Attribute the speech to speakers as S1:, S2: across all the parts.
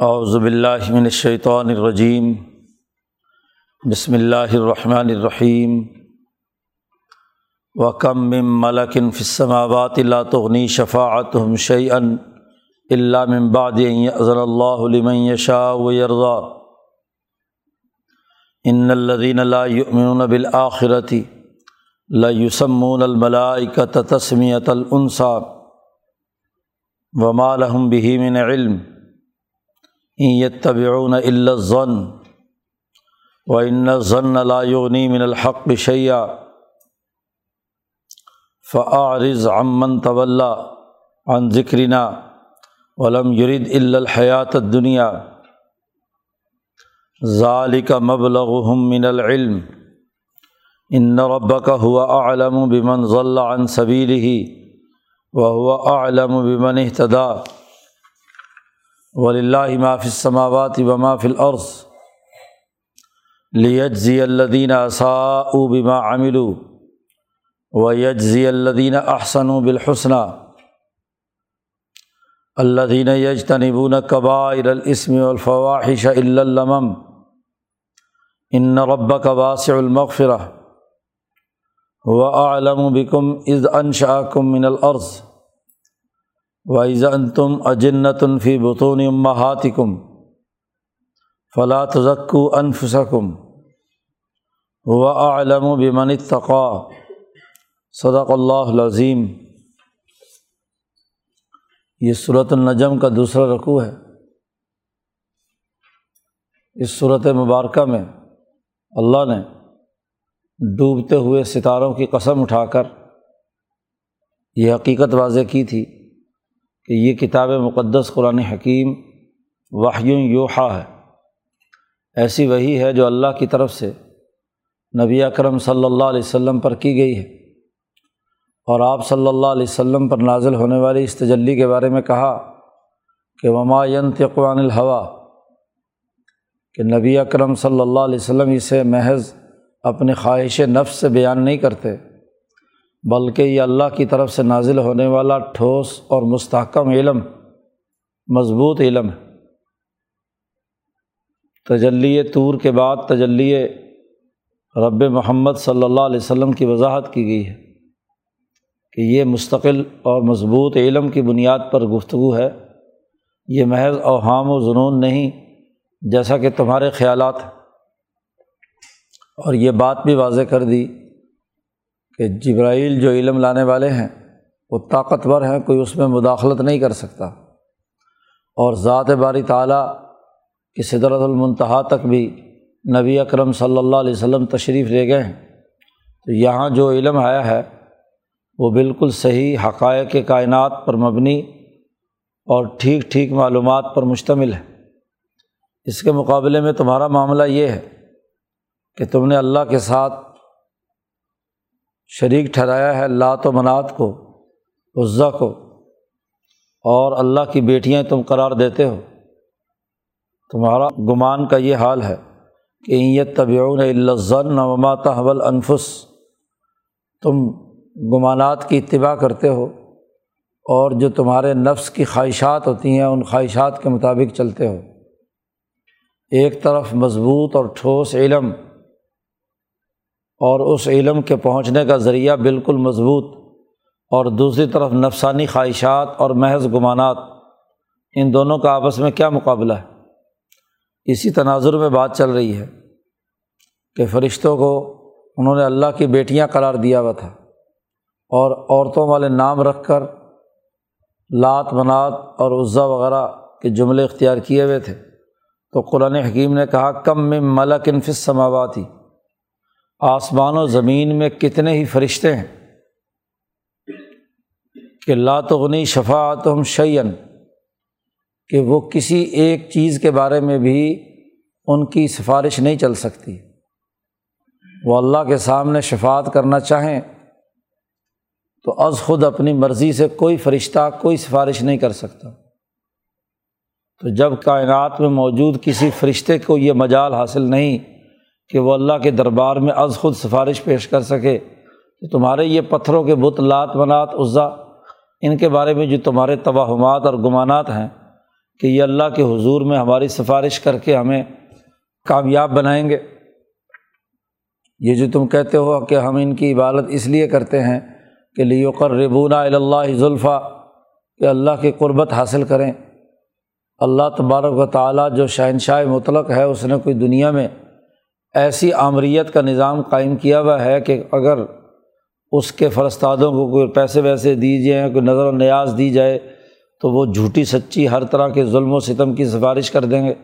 S1: باللہ من الشیطان الرجیم، بسم اللہ الرحمن الرحیم۔ وکم من ملک فی السماوات لا تغنی شفاعتهم شیئا الا من بعد ان یأذن اللہ لمن یشاء ویرضا ان الذین لا یؤمنون بالآخرة لا یسمون الملائکة تسمیۃ الانثى وما لهم به من علم۔ یتبعون الا الظن و ان ضن لا من الحق شیّا فعارض امن طول عن ذکرنا ولم یرد الا الحیات دنیا ذالک مبلغهم من العلم. ان ربک هو اعلم بمن ضل عن سبیلہ وهو اعلم بمن اهتدى. ولی اللہ مافِ السماوات و مافِ العرض لیجزی الدین اصاء بما عملو و یجزی الدین احسن و بالحسنہ الدین یجتنبون قبائر الاسم الفواحش اللّم ان رب قباس المغفرہ و عالم بکم از انشاکم من العرض وائزن تم اجنتن فی بطون امہاتکم فلا تزکو انفسکم و علم بمن اتقا صدق اللہ العظیم۔ یہ صورت النجم کا دوسرا رقوع ہے۔ اس صورت مبارکہ میں اللہ نے ڈوبتے ہوئے ستاروں کی قسم اٹھا کر یہ حقیقت واضح کی تھی کہ یہ کتاب مقدس قرآن حکیم واحیوں یوحا ہے۔ ایسی وہی ہے جو اللہ کی طرف سے نبی اکرم صلی اللہ علیہ وسلم پر کی گئی ہے۔ اور آپ صلی اللہ علیہ وسلم پر نازل ہونے والی اس تجلی کے بارے میں کہا کہ وماینت قرآن الحوا کہ نبی اکرم صلی اللہ علیہ وسلم اسے محض اپنے خواہش نفس سے بیان نہیں کرتے۔ بلکہ یہ اللہ کی طرف سے نازل ہونے والا ٹھوس اور مستحکم علم، مضبوط علم ہے۔ تجلی طور کے بعد تجلی رب محمد صلی اللہ علیہ وسلم کی وضاحت کی گئی ہے کہ یہ مستقل اور مضبوط علم کی بنیاد پر گفتگو ہے۔ یہ محض اوہام و جنون نہیں، جیسا کہ تمہارے خیالات اور یہ بات بھی واضح کر دی کہ جبرائیل جو علم لانے والے ہیں، وہ طاقتور ہیں، کوئی اس میں مداخلت نہیں کر سکتا۔ اور ذات باری تعلیٰ کی صدرت المنتہا تک بھی نبی اکرم صلی اللہ علیہ وسلم تشریف لے گئے ہیں۔ تو یہاں جو علم آیا ہے، وہ بالکل صحیح حقائق کائنات پر مبنی اور ٹھیک ٹھیک معلومات پر مشتمل ہے۔ اس کے مقابلے میں تمہارا معاملہ یہ ہے کہ تم نے اللہ کے ساتھ شریک ٹھہرایا ہے لات و منات کو عزا کو، اور اللہ کی بیٹیاں تم قرار دیتے ہو۔ تمہارا گمان کا یہ حال ہے کہ یہ طبیعون الزن ومات حول انفس تم گمانات کی اتباع کرتے ہو، اور جو تمہارے نفس کی خواہشات ہوتی ہیں، ان خواہشات کے مطابق چلتے ہو۔ ایک طرف مضبوط اور ٹھوس علم اور اس علم کے پہنچنے کا ذریعہ بالکل مضبوط اور دوسری طرف نفسانی خواہشات اور محض گمانات، ان دونوں کا آپس میں کیا مقابلہ ہے؟ اسی تناظر میں بات چل رہی ہے کہ فرشتوں کو انہوں نے اللہ کی بیٹیاں قرار دیا ہوا تھا اور عورتوں والے نام رکھ کر لات منات اور عزا وغیرہ کے جملے اختیار کیے ہوئے تھے۔ تو قرآن حکیم نے کہا، کم میں ملک انفس سماواتی آسمان و زمین میں کتنے ہی فرشتے ہیں کہ لاتغنی شفاعت ہم شعین کہ وہ کسی ایک چیز کے بارے میں بھی ان کی سفارش نہیں چل سکتی۔ وہ اللہ کے سامنے شفات کرنا چاہیں تو از خود اپنی مرضی سے کوئی فرشتہ کوئی سفارش نہیں کر سکتا۔ تو جب کائنات میں موجود کسی فرشتے کو یہ مجال حاصل نہیں کہ وہ اللہ کے دربار میں از خود سفارش پیش کر سکے تو تمہارے یہ پتھروں کے بت لات منات عزا، ان کے بارے میں جو تمہارے توہمات اور گمانات ہیں کہ یہ اللہ کے حضور میں ہماری سفارش کر کے ہمیں کامیاب بنائیں گے۔ یہ جو تم کہتے ہو کہ ہم ان کی عبادت اس لیے کرتے ہیں کہ لیوقر ربونا اللہ ذلفہ کہ اللہ کی قربت حاصل کریں۔ اللہ تبارک و تعالیٰ جو شہنشاہ مطلق ہے، اس نے کوئی دنیا میں ایسی آمریت کا نظام قائم کیا ہوا ہے کہ اگر اس کے فرستادوں کو کوئی پیسے ویسے دیجیے کوئی نظر و نیاز دی جائے، تو وہ جھوٹی سچی ہر طرح کے ظلم و ستم کی سفارش کر دیں گے۔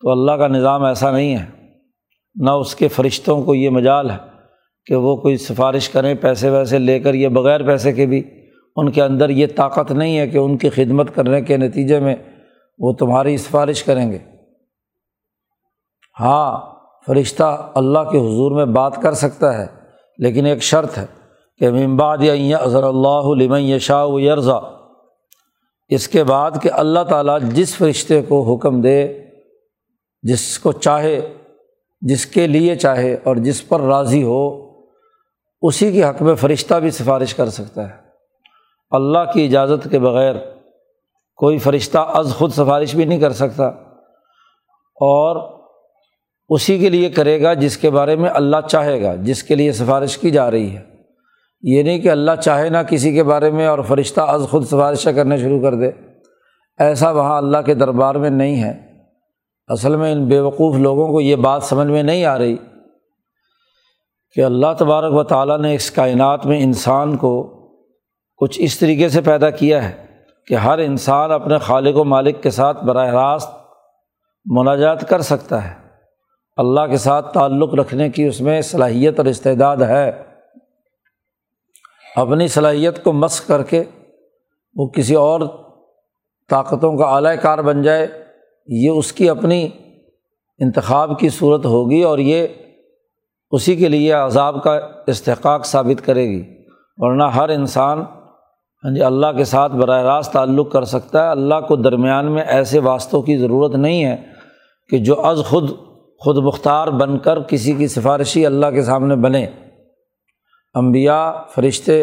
S1: تو اللہ کا نظام ایسا نہیں ہے۔ نہ اس کے فرشتوں کو یہ مجال ہے کہ وہ کوئی سفارش کریں، پیسے ویسے لے کر یہ بغیر پیسے کے بھی۔ ان کے اندر یہ طاقت نہیں ہے کہ ان کی خدمت کرنے کے نتیجے میں وہ تمہاری سفارش کریں گے۔ ہاں فرشتہ اللہ کے حضور میں بات کر سکتا ہے، لیکن ایک شرط ہے کہ ممباد یا اضر اللہ علم یشا و یرزا اس کے بعد کہ اللہ تعالیٰ جس فرشتے کو حکم دے، جس کو چاہے، جس کے لیے چاہے اور جس پر راضی ہو، اسی کے حق میں فرشتہ بھی سفارش کر سکتا ہے۔ اللہ کی اجازت کے بغیر کوئی فرشتہ از خود سفارش بھی نہیں کر سکتا۔ اور اسی کے لیے کرے گا جس کے بارے میں اللہ چاہے گا، جس کے لیے سفارش کی جا رہی ہے۔ یہ نہیں کہ اللہ چاہے نہ کسی کے بارے میں اور فرشتہ از خود سفارشیں کرنے شروع کر دے۔ ایسا وہاں اللہ کے دربار میں نہیں ہے۔ اصل میں ان بیوقوف لوگوں کو یہ بات سمجھ میں نہیں آ رہی کہ اللہ تبارک و تعالیٰ نے اس کائنات میں انسان کو کچھ اس طریقے سے پیدا کیا ہے کہ ہر انسان اپنے خالق و مالک کے ساتھ براہ راست مناجات کر سکتا ہے۔ اللہ کے ساتھ تعلق رکھنے کی اس میں صلاحیت اور استعداد ہے۔ اپنی صلاحیت کو مس کر کے وہ کسی اور طاقتوں کا اعلی کار بن جائے، یہ اس کی اپنی انتخاب کی صورت ہوگی اور یہ اسی کے لیے عذاب کا استحقاق ثابت کرے گی۔ ورنہ ہر انسان ہاں جی اللہ کے ساتھ براہ راست تعلق کر سکتا ہے۔ اللہ کو درمیان میں ایسے واسطوں کی ضرورت نہیں ہے کہ جو از خود خود مختار بن کر کسی کی سفارشی اللہ کے سامنے بنے۔ امبیا فرشتے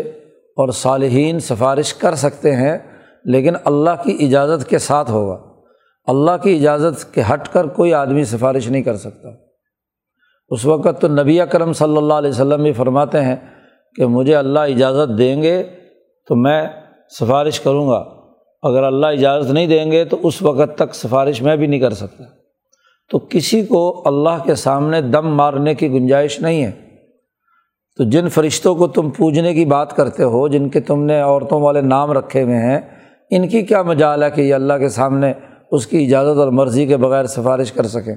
S1: اور صالحین سفارش کر سکتے ہیں، لیکن اللہ کی اجازت کے ساتھ ہوگا۔ اللہ کی اجازت کے ہٹ کر کوئی آدمی سفارش نہیں کر سکتا۔ اس وقت تو نبی کرم صلی اللہ علیہ وسلم بھی فرماتے ہیں کہ مجھے اللہ اجازت دیں گے تو میں سفارش کروں گا۔ اگر اللہ اجازت نہیں دیں گے تو اس وقت تک سفارش میں بھی نہیں کر سکتا۔ تو کسی کو اللہ کے سامنے دم مارنے کی گنجائش نہیں ہے۔ تو جن فرشتوں کو تم پوجنے کی بات کرتے ہو، جن کے تم نے عورتوں والے نام رکھے ہوئے ہیں، ان کی کیا مجال ہے کہ یہ اللہ کے سامنے اس کی اجازت اور مرضی کے بغیر سفارش کر سکیں؟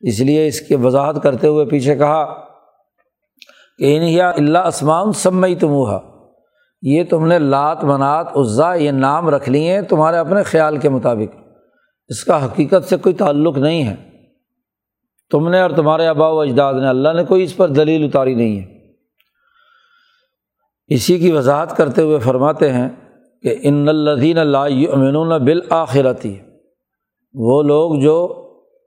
S1: اس لیے اس کی وضاحت کرتے ہوئے پیچھے کہا کہ انہیا اللہ اسمان سمئی تمہا یہ تم نے لات منات، عزا، یہ نام رکھ لیے ہیں تمہارے اپنے خیال کے مطابق۔ اس کا حقیقت سے کوئی تعلق نہیں ہے۔ تم نے اور تمہارے آبا و اجداد نے اللہ نے کوئی اس پر دلیل اتاری نہیں ہے۔ اسی کی وضاحت کرتے ہوئے فرماتے ہیں کہ ان الدین اللہ بالآخرتی وہ لوگ جو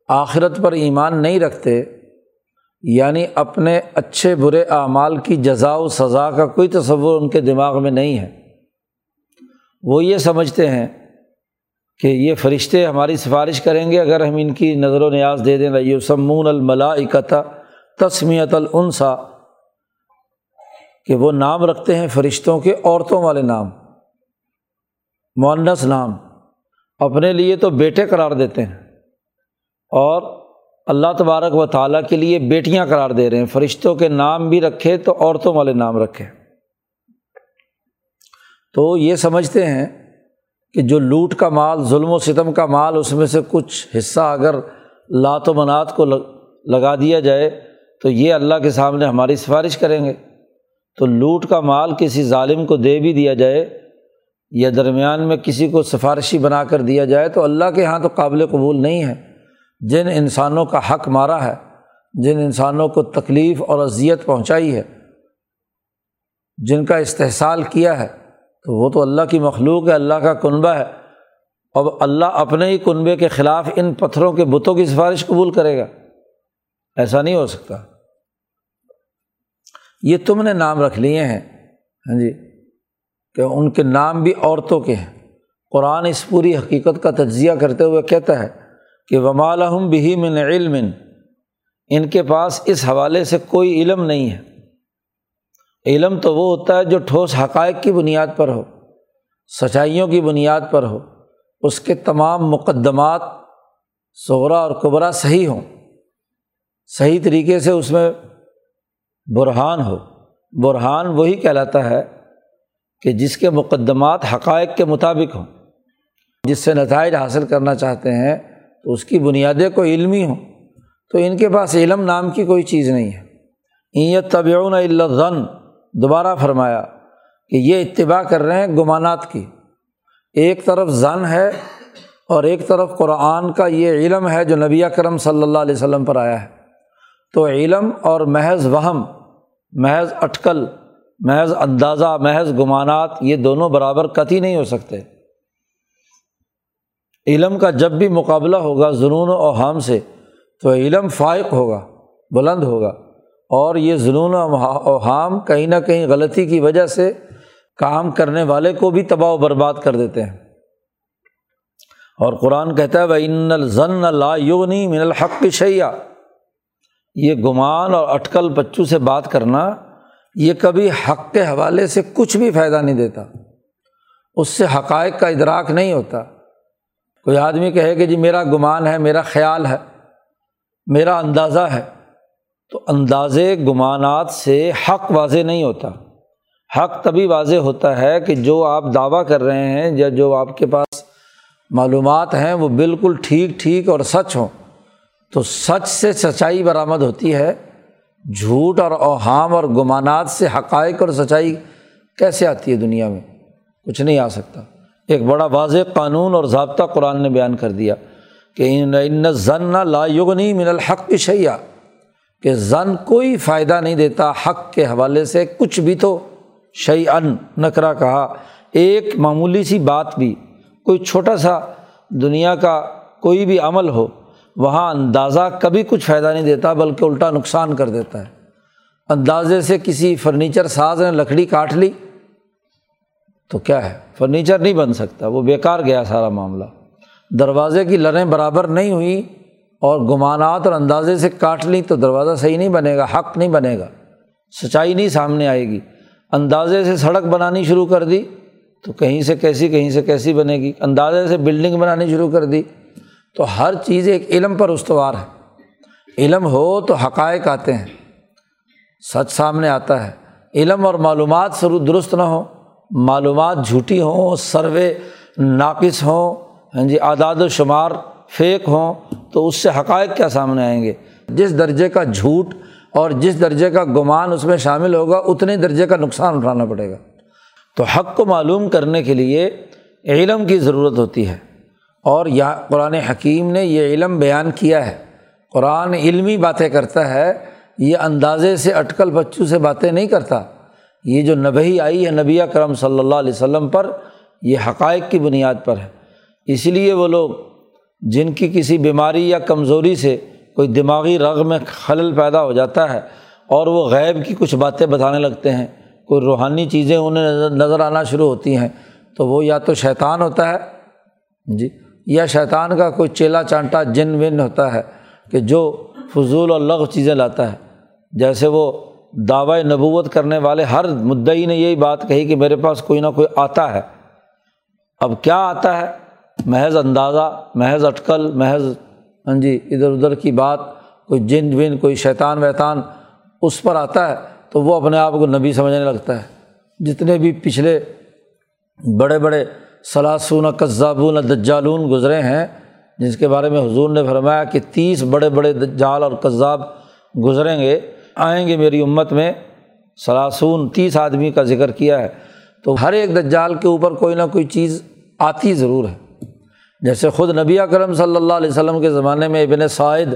S1: آخرت پر ایمان نہیں رکھتے یعنی اپنے اچھے برے اعمال کی جزا و سزا کا کوئی تصور ان کے دماغ میں نہیں ہے۔ وہ یہ سمجھتے ہیں کہ یہ فرشتے ہماری سفارش کریں گے، اگر ہم ان کی نظر و نیاز دے دیں یہ سمون الملا اکتا تسمیت العنسا کہ وہ نام رکھتے ہیں فرشتوں کے عورتوں والے نام معنس نام، اپنے لیے تو بیٹے قرار دیتے ہیں، اور اللہ تبارک و تعالیٰ کے لیے بیٹیاں قرار دے رہے ہیں۔ فرشتوں کے نام بھی رکھے تو عورتوں والے نام رکھے۔ تو یہ سمجھتے ہیں کہ جو لوٹ کا مال، ظلم و ستم کا مال، اس میں سے کچھ حصہ اگر لات و منات کو لگا دیا جائے تو یہ اللہ کے سامنے ہماری سفارش کریں گے۔ تو لوٹ کا مال کسی ظالم کو دے بھی دیا جائے یا درمیان میں کسی کو سفارشی بنا کر دیا جائے تو اللہ کے یہاں تو قابل قبول نہیں ہے۔ جن انسانوں کا حق مارا ہے، جن انسانوں کو تکلیف اور اذیت پہنچائی ہے، جن کا استحصال کیا ہے تو وہ تو اللہ کی مخلوق ہے، اللہ کا کنبہ ہے۔ اب اللہ اپنے ہی کنبے کے خلاف ان پتھروں کے بتوں کی سفارش قبول کرے گا۔ ایسا نہیں ہو سکتا۔ یہ تم نے نام رکھ لیے ہیں ہاں جی کہ ان کے نام بھی عورتوں کے ہیں۔ قرآن اس پوری حقیقت کا تجزیہ کرتے ہوئے کہتا ہے کہ ومالحم بہی من علم۔ ان کے پاس اس حوالے سے کوئی علم نہیں ہے۔ علم تو وہ ہوتا ہے جو ٹھوس حقائق کی بنیاد پر ہو، سچائیوں کی بنیاد پر ہو، اس کے تمام مقدمات صغرا اور قبرا صحیح ہوں، صحیح طریقے سے اس میں برہان ہو۔ برہان وہی کہلاتا ہے کہ جس کے مقدمات حقائق کے مطابق ہوں، جس سے نتائج حاصل کرنا چاہتے ہیں، تو اس کی بنیادیں کوئی علمی ہوں۔ تو ان کے پاس علم نام کی کوئی چیز نہیں ہے۔ ایت طبعون اللہ دوبارہ فرمایا کہ یہ اتباع کر رہے ہیں گمانات کی۔ ایک طرف زن ہے اور ایک طرف قرآن کا یہ علم ہے جو نبی کرم صلی اللہ علیہ وسلم پر آیا ہے۔ تو علم اور محض وہم، محض اٹکل، محض اندازہ، محض گمانات، یہ دونوں برابر قطعی نہیں ہو سکتے۔ علم کا جب بھی مقابلہ ہوگا ظنون و اوہام سے، تو علم فائق ہوگا، بلند ہوگا۔ اور یہ ظنون و اوہام کہیں نہ کہیں غلطی کی وجہ سے کام کرنے والے کو بھی تباہ و برباد کر دیتے ہیں۔ اور قرآن کہتا ہے وہ ان الزن لا یغنی من الحق شیا یہ گمان اور اٹکل بچوں سے بات کرنا، یہ کبھی حق کے حوالے سے کچھ بھی فائدہ نہیں دیتا۔ اس سے حقائق کا ادراک نہیں ہوتا۔ کوئی آدمی کہے کہ جی میرا گمان ہے، میرا خیال ہے، میرا اندازہ ہے۔ تو اندازے گمانات سے حق واضح نہیں ہوتا۔ حق تبھی واضح ہوتا ہے کہ جو آپ دعویٰ کر رہے ہیں یا جو آپ کے پاس معلومات ہیں وہ بالکل ٹھیک ٹھیک اور سچ ہوں۔ تو سچ سے سچائی برآمد ہوتی ہے۔ جھوٹ اور اوہام اور گمانات سے حقائق اور سچائی کیسے آتی ہے دنیا میں؟ کچھ نہیں آ سکتا۔ ایک بڑا واضح قانون اور ضابطہ قرآن نے بیان کر دیا کہ ان ضن لا یغنی من الحق شیا کہ زن کوئی فائدہ نہیں دیتا حق کے حوالے سے، کچھ بھی تو شعی ان نکرا کہا۔ ایک معمولی سی بات بھی، کوئی چھوٹا سا دنیا کا کوئی بھی عمل ہو، وہاں اندازہ کبھی کچھ فائدہ نہیں دیتا، بلکہ الٹا نقصان کر دیتا ہے۔ اندازے سے کسی فرنیچر ساز نے لکڑی کاٹ لی، تو کیا ہے؟ فرنیچر نہیں بن سکتا، وہ بیکار گیا سارا معاملہ۔ دروازے کی لڑیں برابر نہیں ہوئی اور گمانات اور اندازے سے کاٹ لی تو دروازہ صحیح نہیں بنے گا، حق نہیں بنے گا۔ سچائی نہیں سامنے آئے گی۔ اندازے سے سڑک بنانی شروع کر دی تو کہیں سے کیسی، کہیں سے کیسی بنے گی۔ اندازے سے بلڈنگ بنانی شروع کر دی تو ہر چیز ایک علم پر استوار ہے۔ علم ہو تو حقائق آتے ہیں۔ سچ سامنے آتا ہے۔ علم اور معلومات سرو درست نہ ہو۔ معلومات جھوٹی ہوں، سروے ناقص ہوں۔ ہاں جی اعداد و شمار فیک ہوں تو اس سے حقائق کیا سامنے آئیں گے؟ جس درجے کا جھوٹ اور جس درجے کا گمان اس میں شامل ہوگا، اتنے درجے کا نقصان اٹھانا پڑے گا۔ تو حق کو معلوم کرنے کے لیے علم کی ضرورت ہوتی ہے۔ اور یہاں قرآن حکیم نے یہ علم بیان کیا ہے۔ قرآن علمی باتیں کرتا ہے، یہ اندازے سے اٹکل بچوں سے باتیں نہیں کرتا۔ یہ جو نبی آئی ہے، نبی کرم صلی اللہ علیہ وسلم پر، یہ حقائق کی بنیاد پر ہے۔ اس لیے وہ لوگ جن کی کسی بیماری یا کمزوری سے کوئی دماغی رغ میں خلل پیدا ہو جاتا ہے اور وہ غیب کی کچھ باتیں بتانے لگتے ہیں، کوئی روحانی چیزیں انہیں نظر آنا شروع ہوتی ہیں، تو وہ یا تو شیطان ہوتا ہے جی یا شیطان کا کوئی چیلا چانٹا جن ون ہوتا ہے کہ جو فضول اور لغ چیزیں لاتا ہے۔ جیسے وہ دعوی نبوت کرنے والے ہر مدعی نے یہی بات کہی کہ میرے پاس کوئی نہ کوئی آتا ہے۔ اب کیا آتا ہے؟ محض اندازہ، محض اٹکل، محض ہاں جی ادھر ادھر کی بات، کوئی جن ون، کوئی شیطان ویطان اس پر آتا ہے تو وہ اپنے آپ کو نبی سمجھنے لگتا ہے۔ جتنے بھی پچھلے بڑے بڑے سلاسون قذابون دجالون گزرے ہیں، جس کے بارے میں حضور نے فرمایا کہ تیس بڑے بڑے دجال اور قذاب گزریں گے، آئیں گے میری امت میں۔ سلاسون، تیس آدمی کا ذکر کیا ہے۔ تو ہر ایک دجال کے اوپر کوئی نہ کوئی چیز آتی ضرور ہے۔ جیسے خود نبی کرم صلی اللہ علیہ وسلم کے زمانے میں ابن سعید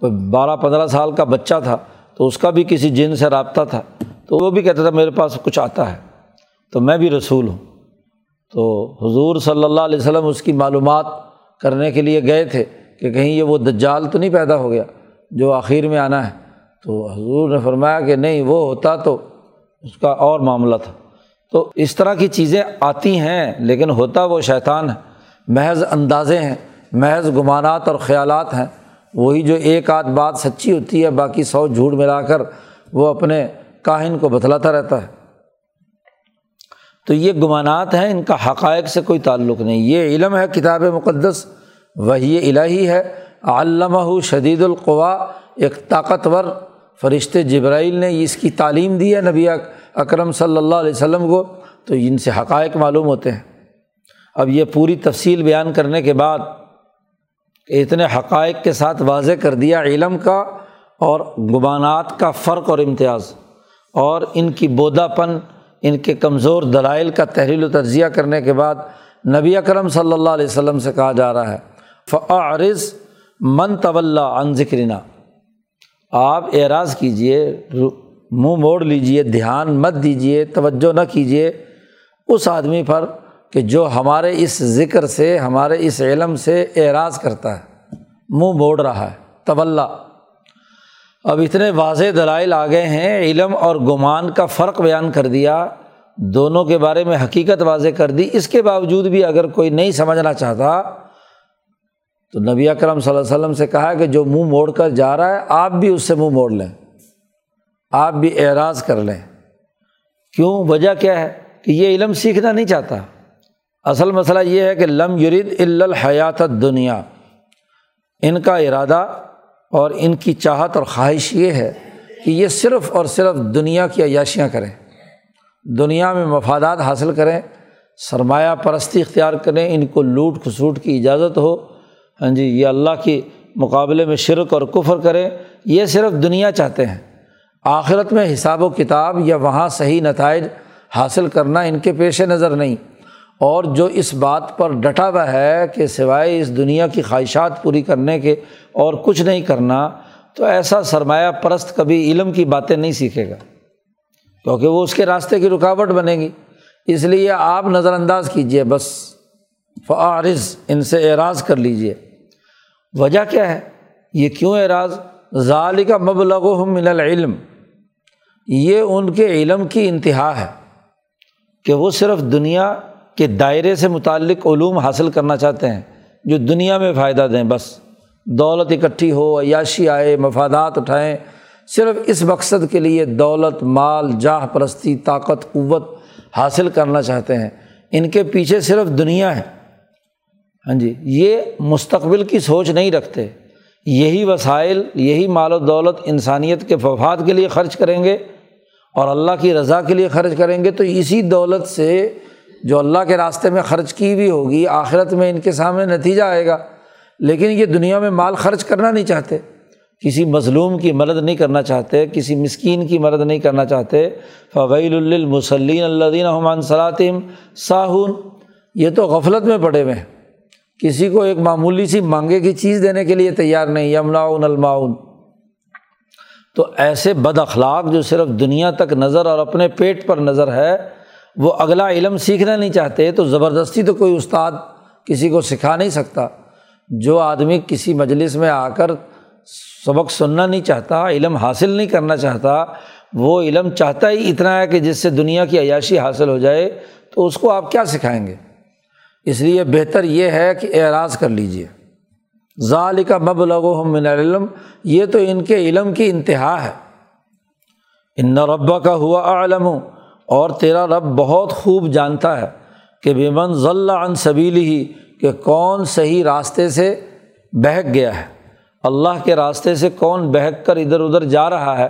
S1: کوئی بارہ پندرہ سال کا بچہ تھا، تو اس کا بھی کسی جن سے رابطہ تھا۔ تو وہ بھی کہتا تھا، میرے پاس کچھ آتا ہے، تو میں بھی رسول ہوں۔ تو حضور صلی اللہ علیہ وسلم اس کی معلومات کرنے کے لیے گئے تھے کہ کہیں یہ وہ دجال تو نہیں پیدا ہو گیا جو آخر میں آنا ہے۔ تو حضور نے فرمایا کہ نہیں، وہ ہوتا تو اس کا اور معاملہ تھا۔ تو اس طرح کی چیزیں آتی ہیں، لیکن ہوتا وہ شیطان ہے۔ محض اندازے ہیں، محض گمانات اور خیالات ہیں۔ وہی جو ایک آدھ بات سچی ہوتی ہے، باقی سو جھوٹ ملا کر وہ اپنے کاہن کو بتلاتا رہتا ہے۔ تو یہ گمانات ہیں، ان کا حقائق سے کوئی تعلق نہیں۔ یہ علم ہے، کتاب مقدس وہی الہی ہے۔ علامہ شدید القوا، ایک طاقتور فرشتے جبرائیل نے اس کی تعلیم دی ہے نبی اکرم صلی اللہ علیہ وسلم کو۔ تو ان سے حقائق معلوم ہوتے ہیں۔ اب یہ پوری تفصیل بیان کرنے کے بعد کہ اتنے حقائق کے ساتھ واضح کر دیا علم کا اور گبانات کا فرق اور امتیاز اور ان کی بودا پن، ان کے کمزور دلائل کا تحریل و تجزیہ کرنے کے بعد نبی اکرم صلی اللہ علیہ وسلم سے کہا جا رہا ہے فعرض من طول عن ذکرنا آپ اعراض کیجیے منہ موڑ لیجیے دھیان مت دیجیے توجہ نہ کیجیے اس آدمی پر کہ جو ہمارے اس ذکر سے، ہمارے اس علم سے اعراض کرتا ہے، منہ موڑ رہا ہے طول اب اتنے واضح دلائل آ گئے ہیں، علم اور گمان کا فرق بیان کر دیا، دونوں کے بارے میں حقیقت واضح کر دی۔ اس کے باوجود بھی اگر کوئی نہیں سمجھنا چاہتا، تو نبی اکرم صلی اللہ علیہ وسلم سے کہا کہ جو منہ موڑ کر جا رہا ہے، آپ بھی اس سے منہ موڑ لیں، آپ بھی اعراض کر لیں۔ کیوں؟ وجہ کیا ہے؟ کہ یہ علم سیکھنا نہیں چاہتا۔ اصل مسئلہ یہ ہے کہ لم یرید الحیات دنیا ان کا ارادہ اور ان کی چاہت اور خواہش یہ ہے کہ یہ صرف اور صرف دنیا کی عیاشیاں کریں، دنیا میں مفادات حاصل کریں، سرمایہ پرستی اختیار کریں، ان کو لوٹ کھسوٹ کی اجازت ہو۔ ہاں جی یہ اللہ کے مقابلے میں شرک اور کفر کریں، یہ صرف دنیا چاہتے ہیں۔ آخرت میں حساب و کتاب یا وہاں صحیح نتائج حاصل کرنا ان کے پیش نظر نہیں۔ اور جو اس بات پر ڈٹا ہوا ہے کہ سوائے اس دنیا کی خواہشات پوری کرنے کے اور کچھ نہیں کرنا، تو ایسا سرمایہ پرست کبھی علم کی باتیں نہیں سیکھے گا۔ کیونکہ وہ اس کے راستے کی رکاوٹ بنے گی۔ اس لیے آپ نظر انداز کیجیے بس۔ فعارض ان سے اعراض کر لیجیے وجہ کیا ہے؟ یہ کیوں اعراض؟ ظال کا مبلغ من العلم۔ یہ ان کے علم کی انتہا ہے کہ وہ صرف دنیا کے دائرے سے متعلق علوم حاصل کرنا چاہتے ہیں، جو دنیا میں فائدہ دیں، بس۔ دولت اکٹھی ہو، عیاشی آئے، مفادات اٹھائیں، صرف اس مقصد کے لیے دولت، مال، جاہ پرستی، طاقت، قوت حاصل کرنا چاہتے ہیں۔ ان کے پیچھے صرف دنیا ہے۔ ہاں جی یہ مستقبل کی سوچ نہیں رکھتے۔ یہی وسائل، یہی مال و دولت انسانیت کے وفات کے لیے خرچ کریں گے اور اللہ کی رضا کے لیے خرچ کریں گے۔ تو اسی دولت سے جو اللہ کے راستے میں خرچ کی بھی ہوگی، آخرت میں ان کے سامنے نتیجہ آئے گا۔ لیکن یہ دنیا میں مال خرچ کرنا نہیں چاہتے۔ کسی مظلوم کی مدد نہیں کرنا چاہتے، کسی مسکین کی مدد نہیں کرنا چاہتے۔ فویل المسلین اللہ دین حمان صلاطم ساہون۔ یہ تو غفلت میں پڑے ہوئے ہیں۔ کسی کو ایک معمولی سی مانگے کی چیز دینے کے لیے تیار نہیں۔ یمناؤن الماؤن تو ایسے بد اخلاق جو صرف دنیا تک نظر اور اپنے پیٹ پر نظر ہے وہ اگلا علم سیکھنا نہیں چاہتے تو زبردستی تو کوئی استاد کسی کو سکھا نہیں سکتا۔ جو آدمی کسی مجلس میں آ کر سبق سننا نہیں چاہتا، علم حاصل نہیں کرنا چاہتا، وہ علم چاہتا ہی اتنا ہے کہ جس سے دنیا کی عیاشی حاصل ہو جائے، تو اس کو آپ کیا سکھائیں گے؟ اس لیے بہتر یہ ہے کہ اعراض کر لیجیے ظال کا مب لگو من علم یہ تو ان کے علم کی انتہا ہے۔ ان ربا کا ہوا عالم اور تیرا رب بہت خوب جانتا ہے کہ بیمن ضلع عن صبیلی ہی کہ کون صحیح راستے سے بہک گیا ہے۔ اللہ کے راستے سے کون بہک کر ادھر ادھر جا رہا ہے۔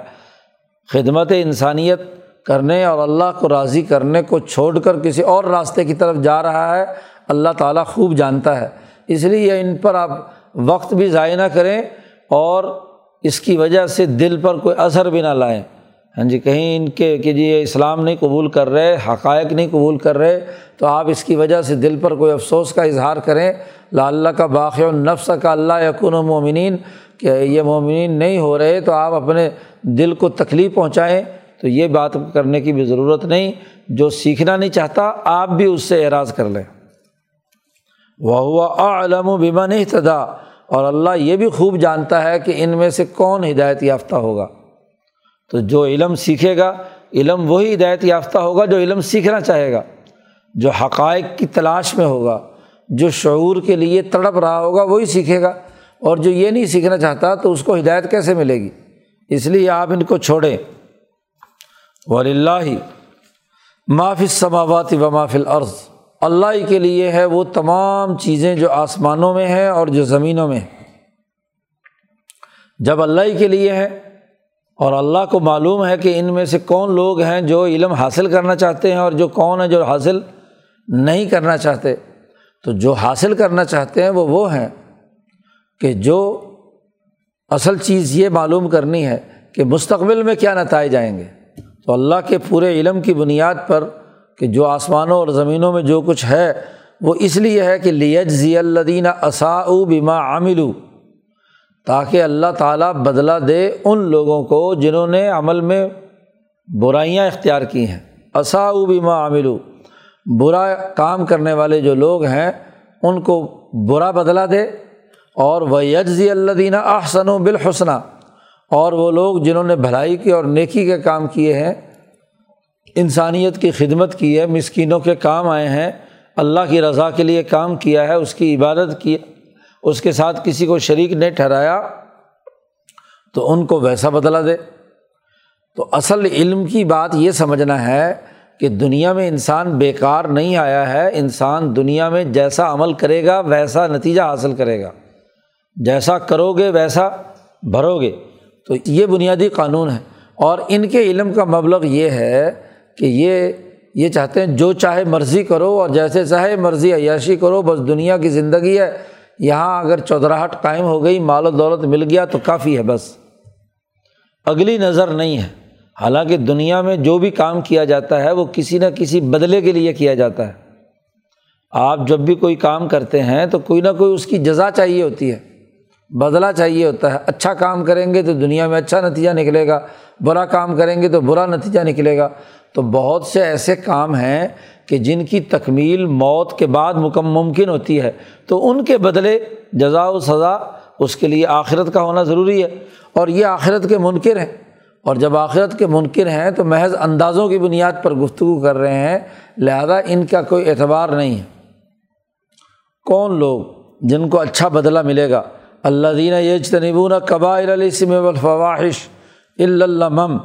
S1: خدمت انسانیت کرنے اور اللہ کو راضی کرنے کو چھوڑ کر کسی اور راستے کی طرف جا رہا ہے، اللہ تعالیٰ خوب جانتا ہے۔ اس لیے ان پر آپ وقت بھی ضائع نہ کریں اور اس کی وجہ سے دل پر کوئی اثر بھی نہ لائیں۔ ہاں جی کہیں ان کے کہ جی یہ اسلام نہیں قبول کر رہے، حقائق نہیں قبول کر رہے، تو آپ اس کی وجہ سے دل پر کوئی افسوس کا اظہار کریں۔ لا اللہ کا باقی النفس کا اللہ یقن و مومنین، کہ یہ مومنین نہیں ہو رہے تو آپ اپنے دل کو تکلیف پہنچائیں۔ تو یہ بات کرنے کی بھی ضرورت نہیں، جو سیکھنا نہیں چاہتا، آپ بھی اس سے اعراض کر لیں۔ وہ ہوا علم و بیما نہیں اور اللہ یہ بھی خوب جانتا ہے کہ ان میں سے کون ہدایت یافتہ ہوگا۔ تو جو علم سیکھے گا، علم وہی ہدایت یافتہ ہوگا جو علم سیکھنا چاہے گا، جو حقائق کی تلاش میں ہوگا، جو شعور کے لیے تڑپ رہا ہوگا، وہی سیکھے گا۔ اور جو یہ نہیں سیکھنا چاہتا تو اس کو ہدایت کیسے ملے گی؟ اس لیے آپ ان کو چھوڑیں۔ ولی اللہ معاف سماوات و معاف العرض اللہ ہی کے لیے ہے وہ تمام چیزیں جو آسمانوں میں ہیں اور جو زمینوں میں ہیں۔ جب اللہ ہی کے لیے ہے اور اللہ کو معلوم ہے کہ ان میں سے کون لوگ ہیں جو علم حاصل کرنا چاہتے ہیں اور جو کون ہے جو حاصل نہیں کرنا چاہتے۔ تو جو حاصل کرنا چاہتے ہیں وہ وہ ہیں کہ جو اصل چیز یہ معلوم کرنی ہے کہ مستقبل میں کیا نتائج آئیں گے۔ تو اللہ کے پورے علم کی بنیاد پر کہ جو آسمانوں اور زمینوں میں جو کچھ ہے وہ اس لیے ہے کہ لیج ضی الدین اصاؤ بیما عاملو تاکہ اللہ تعالیٰ بدلا دے ان لوگوں کو جنہوں نے عمل میں برائیاں اختیار کی ہیں۔ اصاؤ بیما عاملو برا کام کرنے والے جو لوگ ہیں، ان کو برا بدلا دے۔ اور وہ یجزی اللہ دینہ احسن و بالحسنہ اور وہ لوگ جنہوں نے بھلائی کی اور نیکی کے کام کیے ہیں، انسانیت کی خدمت کی ہے، مسکینوں کے کام آئے ہیں، اللہ کی رضا کے لیے کام کیا ہے، اس کی عبادت کی اس کے ساتھ کسی کو شریک نہیں ٹھہرایا تو ان کو ویسا بدلا دے۔ تو اصل علم کی بات یہ سمجھنا ہے کہ دنیا میں انسان بیکار نہیں آیا ہے، انسان دنیا میں جیسا عمل کرے گا، ویسا نتیجہ حاصل کرے گا۔ جیسا کرو گے ویسا بھرو گے تو یہ بنیادی قانون ہے۔ اور ان کے علم کا مبلغ یہ ہے کہ یہ یہ چاہتے ہیں جو چاہے مرضی کرو اور جیسے چاہے مرضی عیاشی کرو، بس دنیا کی زندگی ہے۔ یہاں اگر چودراہٹ قائم ہو گئی، مال و دولت مل گیا تو کافی ہے بس۔ اگلی نظر نہیں ہے۔ حالانکہ دنیا میں جو بھی کام کیا جاتا ہے، وہ کسی نہ کسی بدلے کے لیے کیا جاتا ہے۔ آپ جب بھی کوئی کام کرتے ہیں تو کوئی نہ کوئی اس کی جزا چاہیے ہوتی ہے۔ بدلا چاہیے ہوتا ہے۔ اچھا کام کریں گے تو دنیا میں اچھا نتیجہ نکلے گا۔ برا کام کریں گے تو برا نتیجہ نکلے گا۔ تو بہت سے ایسے کام ہیں کہ جن کی تکمیل موت کے بعد مکم ممکن ہوتی ہے، تو ان کے بدلے جزا و سزا اس کے لیے آخرت کا ہونا ضروری ہے۔ اور یہ آخرت کے منکر ہیں۔ اور جب آخرت کے منکر ہیں، تو محض اندازوں کی بنیاد پر گفتگو کر رہے ہیں۔ لہذا ان کا کوئی اعتبار نہیں ہے۔ کون لوگ جن کو اچھا بدلہ ملے گا؟ اللہ دینہ یج تنبون قبائل السم الفواہش علم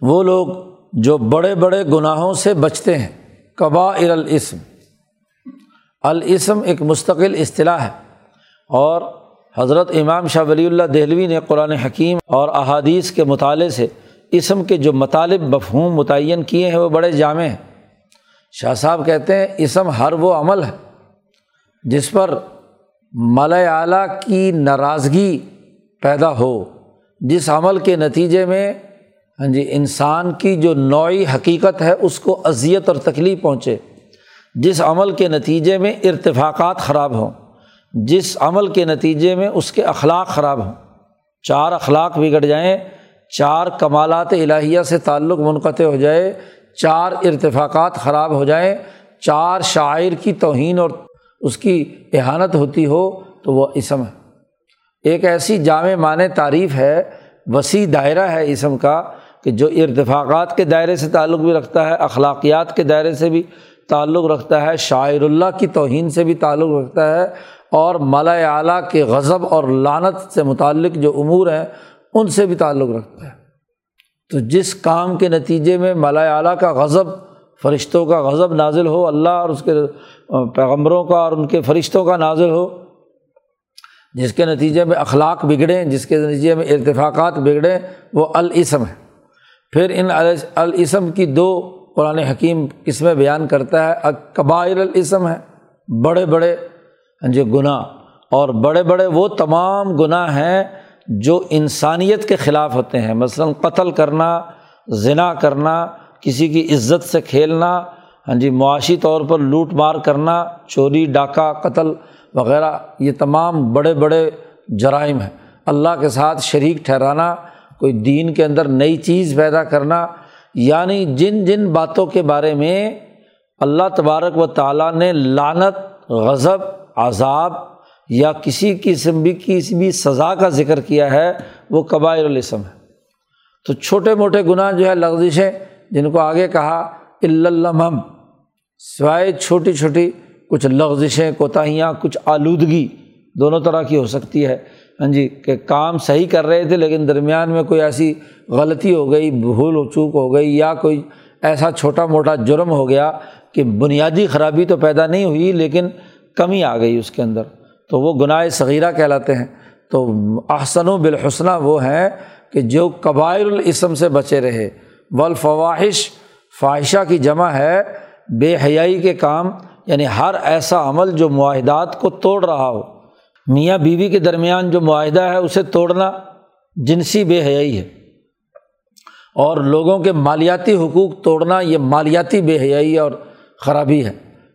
S1: وہ لوگ جو بڑے بڑے گناہوں سے بچتے ہیں۔ قبا الاسم۔ الاسم ایک مستقل اصطلاح ہے اور حضرت امام شاہ ولی اللہ دہلوی نے قرآن حکیم اور احادیث کے مطالعے سے اسم کے جو مطالب مفہوم متعین کیے ہیں وہ بڑے جامع ہیں۔ شاہ صاحب کہتے ہیں اسم ہر وہ عمل ہے جس پر ملا اعلیٰ کی ناراضگی پیدا ہو، جس عمل کے نتیجے میں ہاں جی انسان کی جو نوعی حقیقت ہے، اس کو اذیت اور تکلیف پہنچے۔ جس عمل کے نتیجے میں ارتفاقات خراب ہوں، جس عمل کے نتیجے میں اس کے اخلاق خراب ہوں۔ چار اخلاق بگڑ جائیں، چار کمالات الہیہ سے تعلق منقطع ہو جائے، چار ارتفاقات خراب ہو جائیں، چار شاعر کی توہین اور اس کی احانت ہوتی ہو تو وہ اسم ہے۔ ایک ایسی جامع معنی تعریف ہے، وسیع دائرہ ہے اسم کا کہ جو ارتفاقات کے دائرے سے تعلق بھی رکھتا ہے، اخلاقیات کے دائرے سے بھی تعلق رکھتا ہے، شاعر اللہ کی توہین سے بھی تعلق رکھتا ہے اور مالا اعلیٰ کے غضب اور لانت سے متعلق جو امور ہیں، ان سے بھی تعلق رکھتا ہے۔ تو جس کام کے نتیجے میں مالا اعلیٰ کا غضب، فرشتوں کا غضب نازل ہو، اللہ اور اس کے پیغمبروں کا اور ان کے فرشتوں کا نازل ہو، جس کے نتیجے میں اخلاق بگڑیں، جس کے نتیجے میں ارتفاقات بگڑیں، وہ الاسم ہے۔ پھر ان الاسم کی دو قرآن حکیم قسمیں بیان کرتا ہے قبائل الاسم ہے بڑے بڑے ہاں جی گناہ۔ اور بڑے بڑے وہ تمام گناہ ہیں جو انسانیت کے خلاف ہوتے ہیں۔ مثلاً قتل کرنا ذنا کرنا، کسی کی عزت سے کھیلنا ہاں جی معاشی طور پر لوٹ مار کرنا، چوری، ڈاکہ، قتل وغیرہ، یہ تمام بڑے بڑے جرائم ہیں۔ اللہ کے ساتھ شریک ٹھہرانا کوئی دین کے اندر نئی چیز پیدا کرنا یعنی جن جن باتوں کے بارے میں اللہ تبارک و تعالیٰ نے لانت غضب، عذاب یا کسی قسم بھی، کسی بھی سزا کا ذکر کیا ہے، وہ قبائل الاسم ہے۔ تو چھوٹے موٹے گناہ جو ہے لغزشیں جن کو آگے کہا اللّم سوائے چھوٹی چھوٹی کچھ لغزشیں، کوتاہیاں، کچھ آلودگی، دونوں طرح کی ہو سکتی ہے۔ ہاں جی کہ کام صحیح کر رہے تھے لیکن درمیان میں کوئی ایسی غلطی ہو گئی، بھول و چوک ہو گئی یا کوئی ایسا چھوٹا موٹا جرم ہو گیا کہ بنیادی خرابی تو پیدا نہیں ہوئی لیکن کمی آ گئی اس کے اندر۔ تو وہ گناہ صغیرہ کہلاتے ہیں۔ تو احسن و بالحسنہ وہ ہیں کہ جو قبائل الاسم سے بچے رہے۔ والفواہش فواہشہ کی جمع ہے، بے حیائی کے کام یعنی ہر ایسا عمل جو معاہدات کو توڑ رہا ہو۔ میاں بیوی کے درمیان جو معاہدہ ہے اسے توڑنا جنسی بے حیائی ہے۔ اور لوگوں کے مالیاتی حقوق توڑنا یہ مالیاتی بے حیائی اور خرابی ہے۔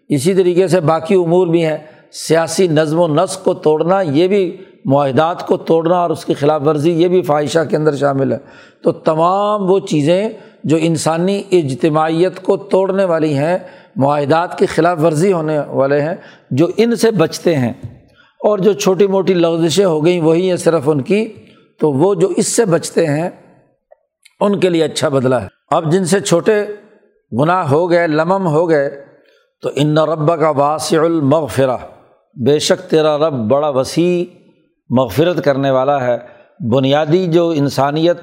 S1: اسی طریقے سے باقی امور بھی ہیں۔ سیاسی نظم و نسق کو توڑنا، یہ بھی معاہدات کو توڑنا اور اس کی خلاف ورزی، یہ بھی فواہشہ کے اندر شامل ہے۔ تو تمام وہ چیزیں جو انسانی اجتماعیت کو توڑنے والی ہیں، معاہدات کی خلاف ورزی ہونے والے ہیں، جو ان سے بچتے ہیں۔ اور جو چھوٹی موٹی لغزشیں ہو گئیں وہی ہیں صرف ان کی، تو وہ جو اس سے بچتے ہیں، ان کے لیے اچھا بدلا ہے۔ اب جن سے چھوٹے گناہ ہو گئے، لمم ہو گئے، تو ان رب کا واسع المغفرہ۔ بے شک تیرا رب بڑا وسیع مغفرت کرنے والا ہے۔ بنیادی جو انسانیت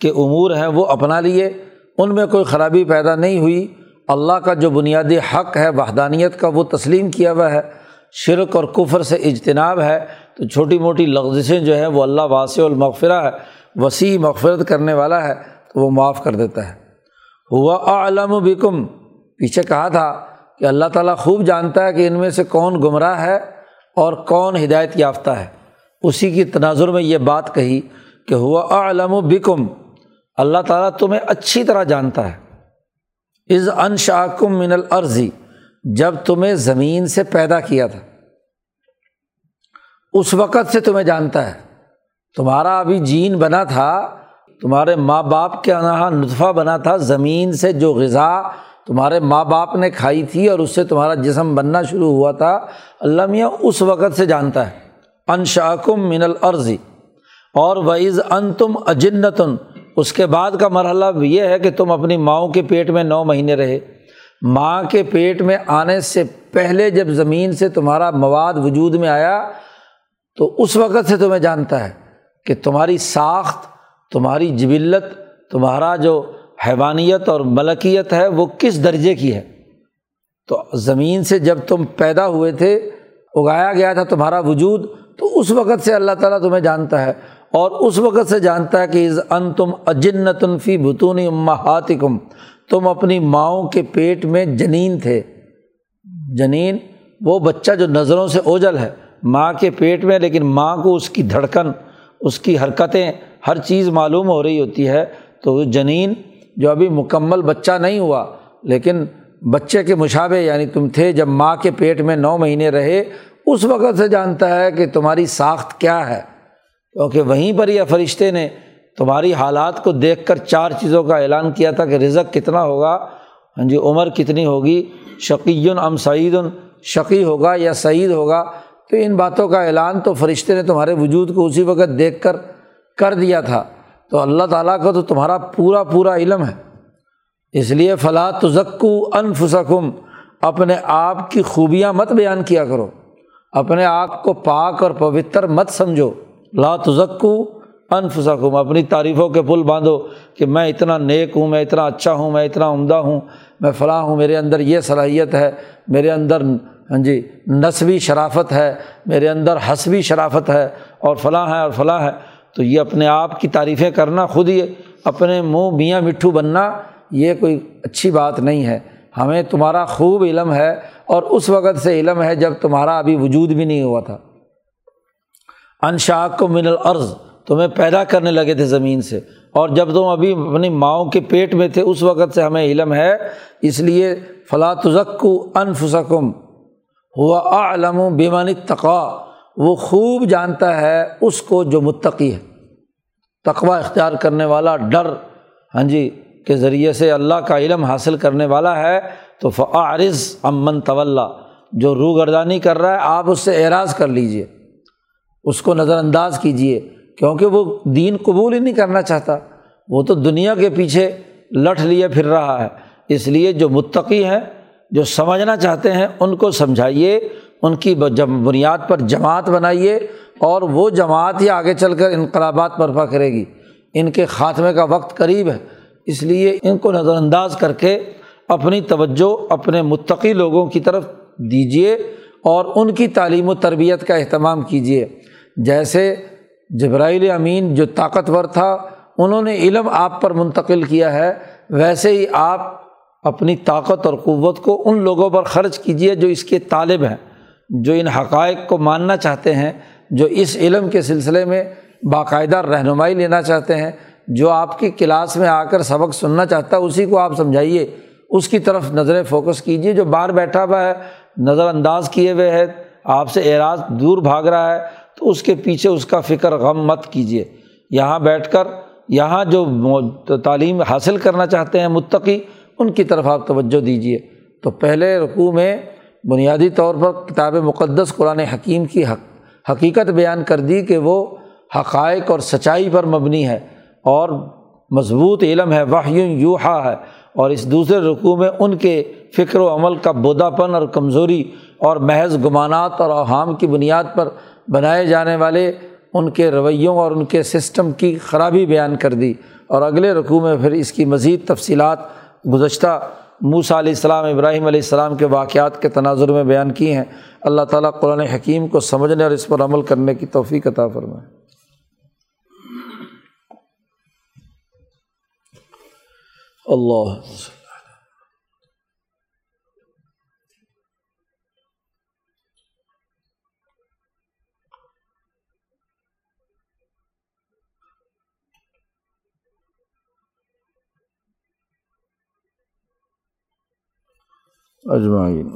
S1: کے امور ہیں، وہ اپنا لیے۔ ان میں کوئی خرابی پیدا نہیں ہوئی۔ اللہ کا جو بنیادی حق ہے، وحدانیت کا، وہ تسلیم کیا ہوا ہے۔ شرک اور کفر سے اجتناب ہے، تو چھوٹی موٹی لغزشیں جو ہیں وہ اللہ واسع المغفرہ ہے، وسیع مغفرت کرنے والا ہے، تو وہ معاف کر دیتا ہے۔ ہوا عالم و بکم، پیچھے کہا تھا کہ اللہ تعالیٰ خوب جانتا ہے کہ ان میں سے کون گمراہ ہے اور کون ہدایت یافتہ ہے۔ اسی کی تناظر میں یہ بات کہی کہ ہوا عالم و بکم، اللہ تعالیٰ تمہیں اچھی طرح جانتا ہے۔ از ان شاکم من العرضی جب تمہیں زمین سے پیدا کیا تھا۔ اس وقت سے تمہیں جانتا ہے۔ تمہارا ابھی جین بنا تھا، تمہارے ماں باپ کے یہاں نطفہ بنا تھا زمین سے جو غذا تمہارے ماں باپ نے کھائی تھی اور اس سے تمہارا جسم بننا شروع ہوا تھا۔ اللہ میاں اس وقت سے جانتا ہے۔ ان شاکم من العرضی اور وعز ان تم اجنتن اس کے بعد کا مرحلہ یہ ہے کہ تم اپنی ماؤں کے پیٹ میں نو مہینے رہے۔ ماں کے پیٹ میں آنے سے پہلے جب زمین سے تمہارا مواد وجود میں آیا، تو اس وقت سے تمہیں جانتا ہے کہ تمہاری ساخت، تمہاری جبلت، تمہارا جو حیوانیت اور ملکیت ہے، وہ کس درجے کی ہے؟ تو زمین سے جب تم پیدا ہوئے تھے، اگایا گیا تھا تمہارا وجود، تو اس وقت سے اللہ تعالیٰ تمہیں جانتا ہے اور اس وقت سے جانتا ہے کہ ان تم اجنتن فی بتونی امہاتکم۔ تم اپنی ماؤں کے پیٹ میں جنین تھے۔ جنین وہ بچہ جو نظروں سے اوجل ہے۔ ماں کے پیٹ میں، لیکن ماں کو اس کی دھڑکن، اس کی حرکتیں، ہر چیز معلوم ہو رہی ہوتی ہے۔ تو وہ جنین جو ابھی مکمل بچہ نہیں ہوا، لیکن بچے کے مشابے یعنی تم تھے جب ماں کے پیٹ میں نو مہینے رہے، اس وقت سے جانتا ہے کہ تمہاری ساخت کیا ہے۔ کیونکہ وہیں پر یہ فرشتے نے تمہاری حالات کو دیکھ کر چار چیزوں کا اعلان کیا تھا کہ رزق کتنا ہوگا؟ ہاں جی عمر کتنی ہوگی؟ شقی ام سعید شقی ہوگا یا سعید ہوگا؟ تو ان باتوں کا اعلان تو فرشتے نے تمہارے وجود کو اسی وقت دیکھ کر کر دیا تھا۔ تو اللہ تعالیٰ کا تو تمہارا پورا پورا علم ہے۔ اس لیے فلاں تزکو انفسکم، اپنے آپ کی خوبیاں مت بیان کیا کرو۔ اپنے آپ کو پاک اور پوتر مت سمجھو۔ لا تزکو انفسکم اپنی تعریفوں کے پل باندھو کہ میں اتنا نیک ہوں، میں اتنا اچھا ہوں، میں اتنا عمدہ ہوں، میں فلاں ہوں، میرے اندر یہ صلاحیت ہے، میرے اندر ہاں جی نصبی شرافت ہے، میرے اندر حسبی شرافت ہے، اور فلاں ہے اور فلاں ہے۔ تو یہ اپنے آپ کی تعریفیں کرنا، خود ہی اپنے منہ میاں مٹھو بننا، یہ کوئی اچھی بات نہیں ہے۔ ہمیں تمہارا خوب علم ہے، اور اس وقت سے علم ہے جب تمہارا ابھی وجود بھی نہیں ہوا تھا۔ انشاق کو من العرض تمہیں پیدا کرنے لگے تھے زمین سے۔ اور جب تم ابھی اپنی ماؤں کے پیٹ میں تھے، اس وقت سے ہمیں علم ہے۔ اس لیے فلاں تزکو انفسکم، ہوا علم و بیمانی تقوا وہ خوب جانتا ہے اس کو جو متقی ہے۔ تقوا اختیار کرنے والا، ڈر ہاں جی کے ذریعے سے اللہ کا علم حاصل کرنے والا ہے۔ تو فعارض امن طول جو روح گردانی کر رہا ہے، آپ اس سے اعراض کر لیجیے اس کو نظر انداز کیجیے کیونکہ وہ دین قبول ہی نہیں کرنا چاہتا۔ وہ تو دنیا کے پیچھے لٹ لیے پھر رہا ہے۔ اس لیے جو متقی ہیں، جو سمجھنا چاہتے ہیں، ان کو سمجھائیے۔ ان کی بنیاد پر جماعت بنائیے اور وہ جماعت ہی آگے چل کر انقلابات برپا کرے گی۔ ان کے خاتمے کا وقت قریب ہے۔ اس لیے ان کو نظر انداز کر کے اپنی توجہ اپنے متقی لوگوں کی طرف دیجیے اور ان کی تعلیم و تربیت کا اہتمام کیجیے۔ جیسے جبرائیل امین جو طاقتور تھا، انہوں نے علم آپ پر منتقل کیا ہے، ویسے ہی آپ اپنی طاقت اور قوت کو ان لوگوں پر خرچ کیجیے جو اس کے طالب ہیں، جو ان حقائق کو ماننا چاہتے ہیں، جو اس علم کے سلسلے میں باقاعدہ رہنمائی لینا چاہتے ہیں، جو آپ کی کلاس میں آ کر سبق سننا چاہتا ہے، اسی کو آپ سمجھائیے۔ اس کی طرف نظریں فوکس کیجیے جو باہر بیٹھا ہوا ہے، نظر انداز کیے ہوئے ہے، آپ سے اعراض دور بھاگ رہا ہے۔ تو اس کے پیچھے اس کا فکر غم مت کیجیے یہاں بیٹھ کر، یہاں جو تعلیم حاصل کرنا چاہتے ہیں متقی، ان کی طرف آپ توجہ دیجیے تو پہلے رقوع میں بنیادی طور پر کتاب مقدس قرآن حکیم کی حق، حقیقت بیان کر دی کہ وہ حقائق اور سچائی پر مبنی ہے اور مضبوط علم ہے وہ یوحا ہے۔ اور اس دوسرے رقوع میں ان کے فکر و عمل کا بودا پن اور کمزوری اور محض گمانات اور اوہام کی بنیاد پر بنائے جانے والے ان کے رویوں اور ان کے سسٹم کی خرابی بیان کر دی اور اگلے رقوع میں پھر اس کی مزید تفصیلات گزشتہ موسا علیہ السلام، ابراہیم علیہ السلام کے واقعات کے تناظر میں بیان کی ہیں۔ اللہ تعالیٰ قرآن حکیم کو سمجھنے اور اس پر عمل کرنے کی توفیق عطا فرمائے۔ اللہ اجمعین۔